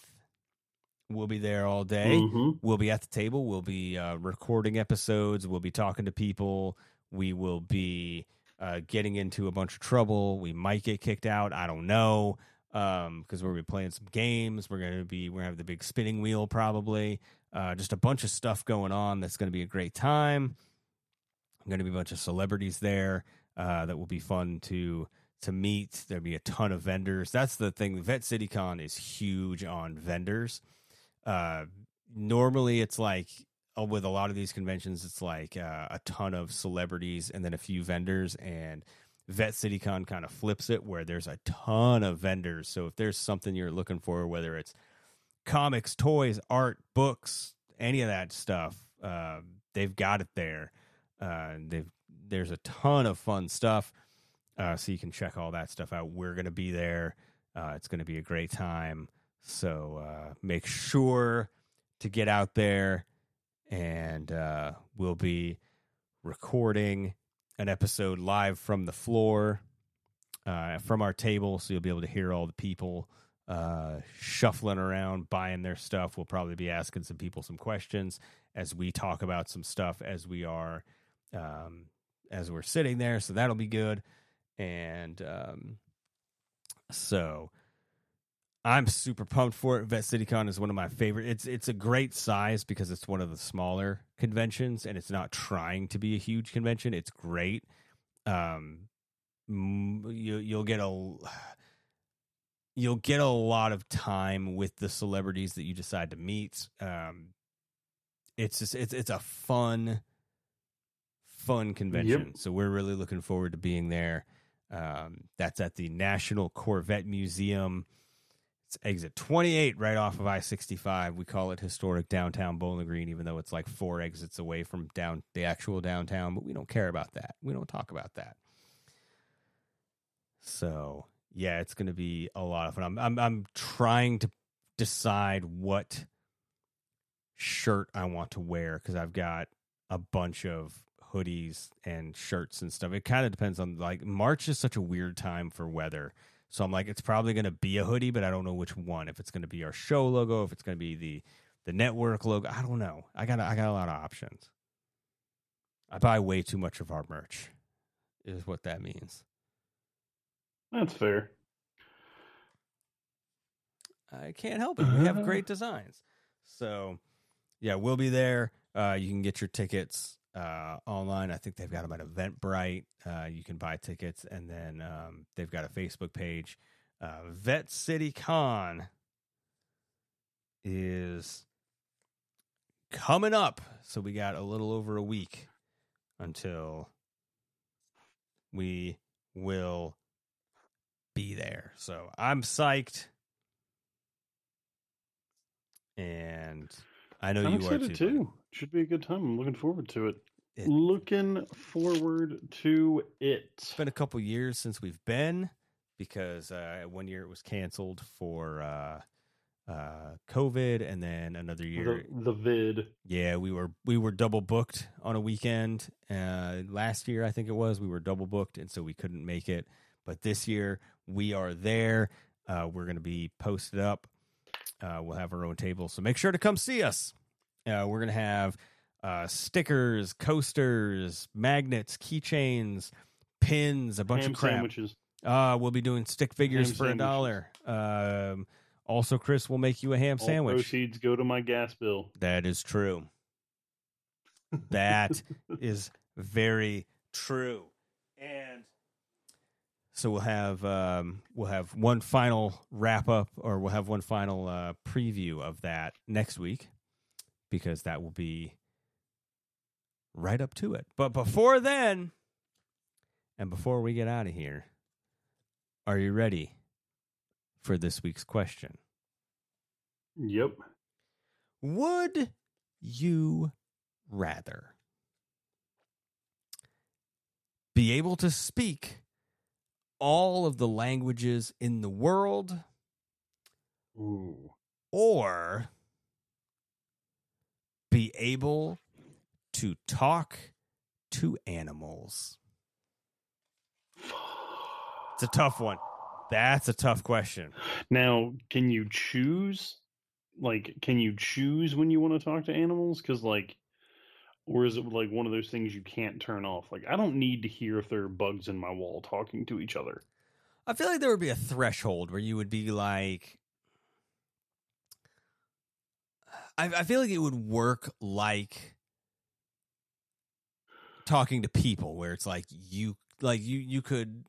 We'll be there all day. Mhm. We'll be at the table. We'll be uh, recording episodes. We'll be talking to people. We will be uh, getting into a bunch of trouble. We might get kicked out. I don't know because we're gonna be playing some games. We're gonna be we're gonna have the big spinning wheel probably. Uh, just a bunch of stuff going on. That's gonna be a great time. I'm gonna be a bunch of celebrities there uh, that will be fun to to meet. There'll be a ton of vendors. That's the thing. Vette CityCon is huge on vendors. Uh, normally, it's like with a lot of these conventions, it's like uh, a ton of celebrities and then a few vendors. And Vette CityCon kind of flips it where there's a ton of vendors. So if there's something you're looking for, whether it's comics, toys, art, books, any of that stuff, uh, they've got it there. Uh, they've there's a ton of fun stuff, uh, so you can check all that stuff out. We're gonna be there. Uh, it's gonna be a great time. So uh, make sure to get out there, and uh, we'll be recording an episode live from the floor, uh, from our table, so you'll be able to hear all the people uh, shuffling around buying their stuff. We'll probably be asking some people some questions as we talk about some stuff as we are um, as we're sitting there. So that'll be good. And um, so I'm super pumped for it. Vette CityCon is one of my favorite. It's it's a great size because it's one of the smaller conventions and it's not trying to be a huge convention. It's great. Um, you you'll get a you'll get a lot of time with the celebrities that you decide to meet. Um, it's just it's it's a fun fun convention. Yep. So we're really looking forward to being there. Um, that's at the National Corvette Museum. It's exit 28 right off of I 65. We call it historic downtown Bowling Green, even though it's like four exits away from down the actual downtown, but we don't care about that. We don't talk about that. So yeah, it's going to be a lot of fun. I'm, I'm I'm trying to decide what shirt I want to wear because I've got a bunch of hoodies and shirts and stuff. It kind of depends on like March is such a weird time for weather. So I'm like, it's probably going to be a hoodie, but I don't know which one. If it's going to be our show logo, if it's going to be the the network logo, I don't know. I got I got a lot of options. I buy way too much of our merch, is what that means. That's fair. I can't help it. We have great designs. So, yeah, we'll be there. Uh, you can get your tickets uh, online. I think they've got them at Eventbrite. Uh, you can buy tickets, and then um, they've got a Facebook page. Uh, Vette City Con is coming up, so we got a little over a week until we will be there. So I'm psyched, and I know I'm you excited are too. too. Should be a good time. I'm looking forward to it. Looking forward to it. It's been a couple years since we've been because uh, one year it was canceled for uh, uh, COVID, and then another year The, the vid. Yeah, we were we were double booked on a weekend. Uh, last year, I think it was, we were double booked, and so we couldn't make it. But this year, we are there. Uh, we're going to be posted up. Uh, we'll have our own table, so make sure to come see us. Uh, we're going to have uh, stickers, coasters, magnets, keychains, pins, a bunch Ham of crap. sandwiches. Uh, we'll be doing stick figures Ham for a dollar. Um, also, Chris will make you a ham All sandwich. proceeds go to my gas bill. That is true. That is very true. So we'll have um, we'll have one final wrap up, or we'll have one final uh, preview of that next week, because that will be right up to it. But before then, and before we get out of here, are you ready for this week's question? Yep. Would you rather be able to speak all of the languages in the world Ooh. or be able to talk to animals? It's a tough one. That's a tough question. Now, can you choose? Like, can you choose when you want to talk to animals? Because, like, or is it like one of those things you can't turn off? Like, I don't need to hear if there are bugs in my wall talking to each other. I feel like there would be a threshold where you would be like, I, I feel like it would work like talking to people, where it's like you, like you, you could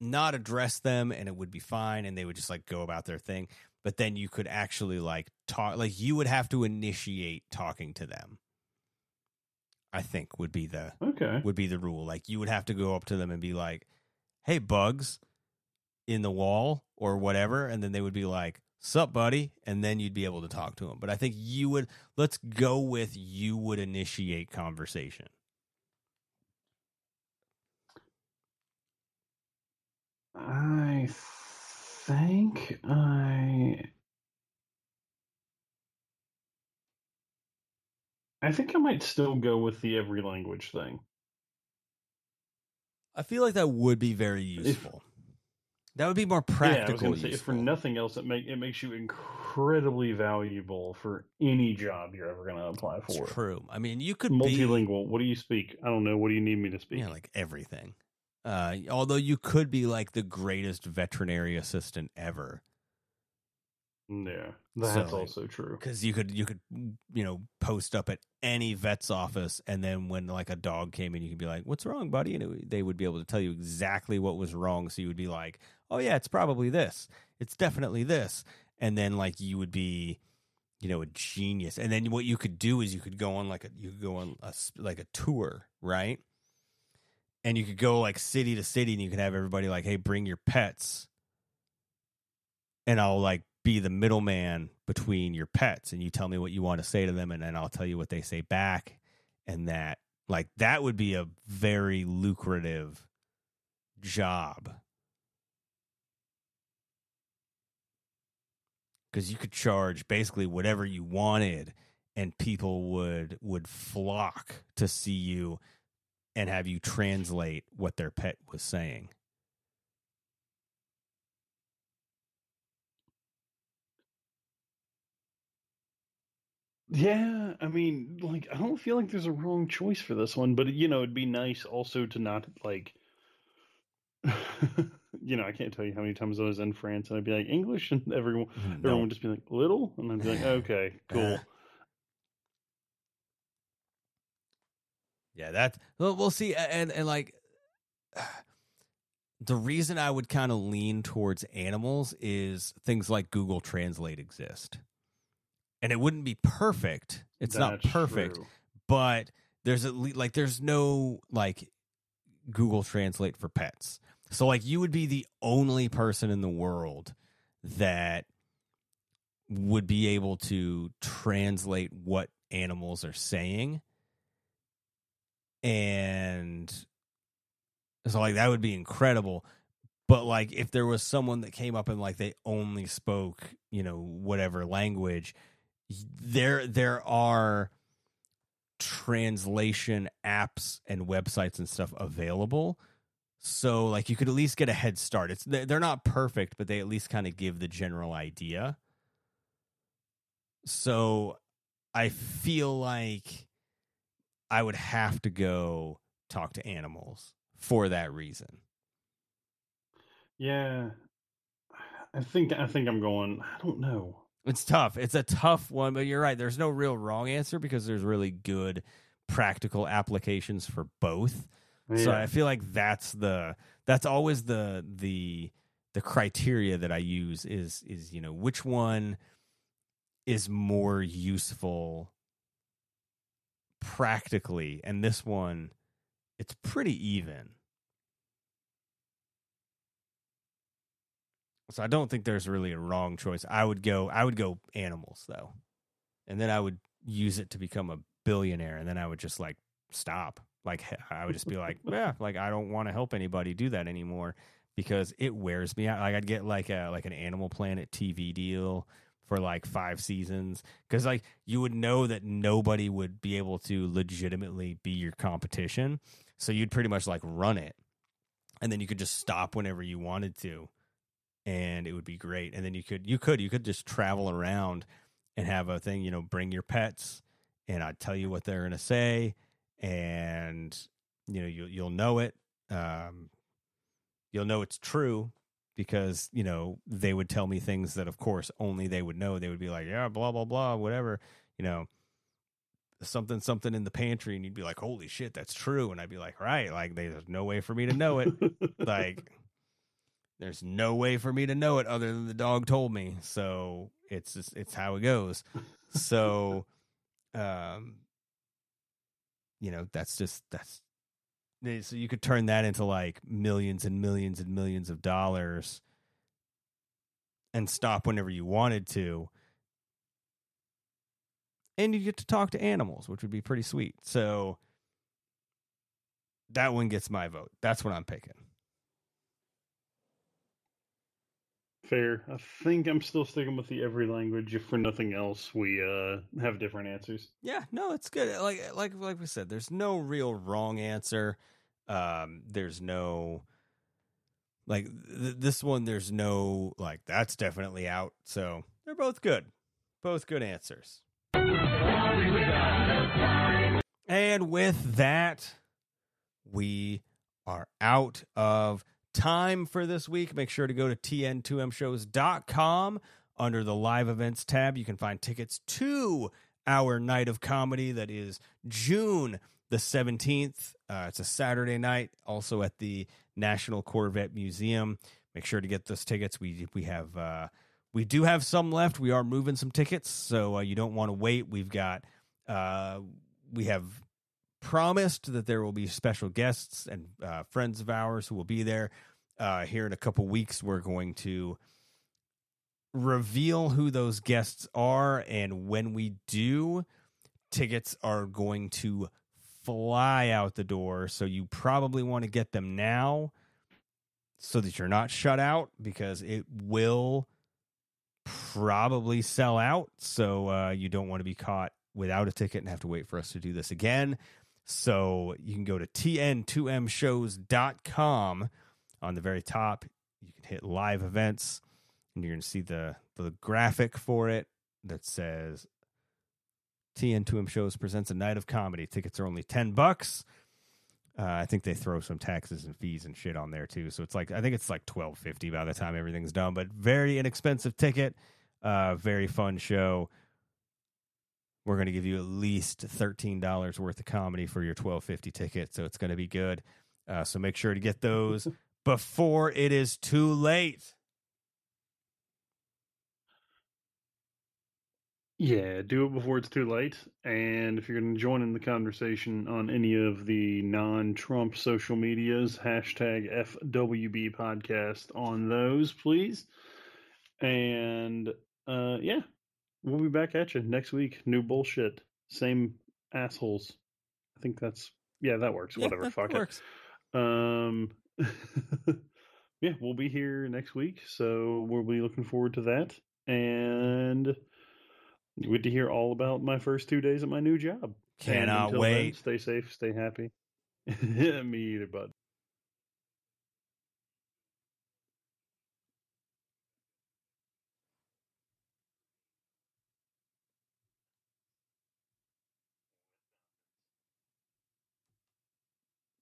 not address them and it would be fine, and they would just like go about their thing. But then you could actually like talk, like you would have to initiate talking to them. I think would be the Okay. would be the rule. Like you would have to go up to them and be like, "Hey, bugs in the wall or whatever," and then they would be like, "Sup, buddy?" and then you'd be able to talk to them. But I think you would. Let's go with you would initiate conversation. I think I. I think I might still go with the every language thing. I feel like that would be very useful. That would be more Yeah, I was practical. gonna say, if for nothing else, it make it makes you incredibly valuable for any job you're ever going to apply for. It's true. I mean, you could be multilingual. What do you speak? I don't know. What do you need me to speak? Yeah, like everything. Uh, although you could be like the greatest veterinary assistant ever. Yeah, that's also true. Because you could you could mm, you know post up at any vet's office, and then when like a dog came in, you could be like, "What's wrong, buddy?" And it, they would be able to tell you exactly what was wrong. So you would be like, "Oh yeah, it's probably this. It's definitely this." And then like you would be, you know, a genius. And then what you could do is you could go on like a you could go on a like a tour, right? And you could go like city to city, and you could have everybody like, "Hey, bring your pets." and I'll like be the middleman between your pets and you tell me what you want to say to them and then I'll tell you what they say back. And that like that would be a very lucrative job. Cuz you could charge basically whatever you wanted and people would would flock to see you and have you translate what their pet was saying Yeah, I mean, like I don't feel like there's a wrong choice for this one, but you know, it'd be nice also to not like you know, I can't tell you how many times I was in France and I'd be like English and everyone mm, everyone would just be like little? And I'd be like, Okay, cool. Yeah, that well, we'll see, and and like the reason I would kind of lean towards animals is things like Google Translate exist, and it wouldn't be perfect. It's not perfect, true. but there's at least like there's no like Google Translate for pets. So like you would be the only person in the world that would be able to translate what animals are saying and so like that would be incredible but like if there was someone that came up and like they only spoke you know whatever language there there are translation apps and websites and stuff available so like you could at least get a head start it's they're not perfect but they at least kind of give the general idea so i feel like I would have to go talk to animals for that reason. Yeah. I think I think I'm going I don't know. It's tough. It's a tough one, but you're right. There's no real wrong answer because there's really good practical applications for both. So I feel like that's the that's always the the the criteria that I use is is you know which one is more useful practically and this one it's pretty even. So I don't think there's really a wrong choice. I would go I would go animals though. And then I would use it to become a billionaire and then I would just like stop. Like I would just be like, yeah, like I don't want to help anybody do that anymore because it wears me out. Like I'd get like a like an Animal Planet TV deal for like 5 seasons cuz like you would know that nobody would be able to legitimately be your competition. So you'd pretty much like run it. And then you could just stop whenever you wanted to and it would be great. And then you could you could you could just travel around and have a thing, you know, bring your pets and I'd tell you what they're going to say and you know you'll you'll know it. Um you'll know it's true because, you know, they would tell me things that of course only they would know. They would be like, "Yeah, blah blah blah, whatever." You know, something something in the pantry and you'd be like, "Holy shit, that's true." And I'd be like, "Right, like there's no way for me to know it." like there's no way for me to know it other than the dog told me. So it's just, it's how it goes. So, um, you know, that's just that's eh, so you could turn that into like millions and millions and millions of dollars and stop whenever you wanted to. And you get to talk to animals, which would be pretty sweet. So that one gets my vote. That's what I'm picking. Fair. I think I'm still sticking with the every language. If for nothing else, we uh, have different answers. Yeah, no, it's good. Like like like we said, there's no real wrong answer. Um, there's no Like th- this one, there's no like that's definitely out. So they're both good, both good answers. And with that, we are out of time for this week. Make sure to go to tn2mshows.com under the live events tab. You can find tickets to our night of comedy that is June the 17th. Uh, it's a Saturday night, also at the National Corvette Museum. Make sure to get those tickets. We we have uh, we do have some left. We are moving some tickets, so uh, you don't want to wait. We've got uh, we have promised that there will be special guests and uh, friends of ours who will be there. Uh, here in a couple weeks, we're going to reveal who those guests are, and when we do, tickets are going to fly out the door. So you probably want to get them now so that you're not shut out because it will probably sell out. So uh, you don't want to be caught without a ticket and have to wait for us to do this again. So you can go to tn2mshows.com on the very top. You can hit live events and you're going to see the, the graphic for it that says TN2M Shows presents a night of comedy. Tickets are only 10 bucks. Uh, I think they throw some taxes and fees and shit on there too. So it's like I think it's like 12.50 by the time everything's done, but very inexpensive ticket. Uh, very fun show. We're going to give you at least $13 worth of comedy for your 12.50 ticket, so it's going to be good. Uh, so make sure to get those before it is too late. Yeah, do it before it's too late. And if you're going to join in the conversation on any of the non Trump social medias, hashtag FWB podcast on those, please. And uh, yeah, we'll be back at you next week. New bullshit. Same assholes. I think that's, yeah, that works. Yeah, Whatever. that Fuck works. it. Um, yeah, we'll be here next week. So we'll be looking forward to that. And. Good to hear all about my first two days at my new job. Cannot wait. Then, stay safe, stay happy. Me either, bud.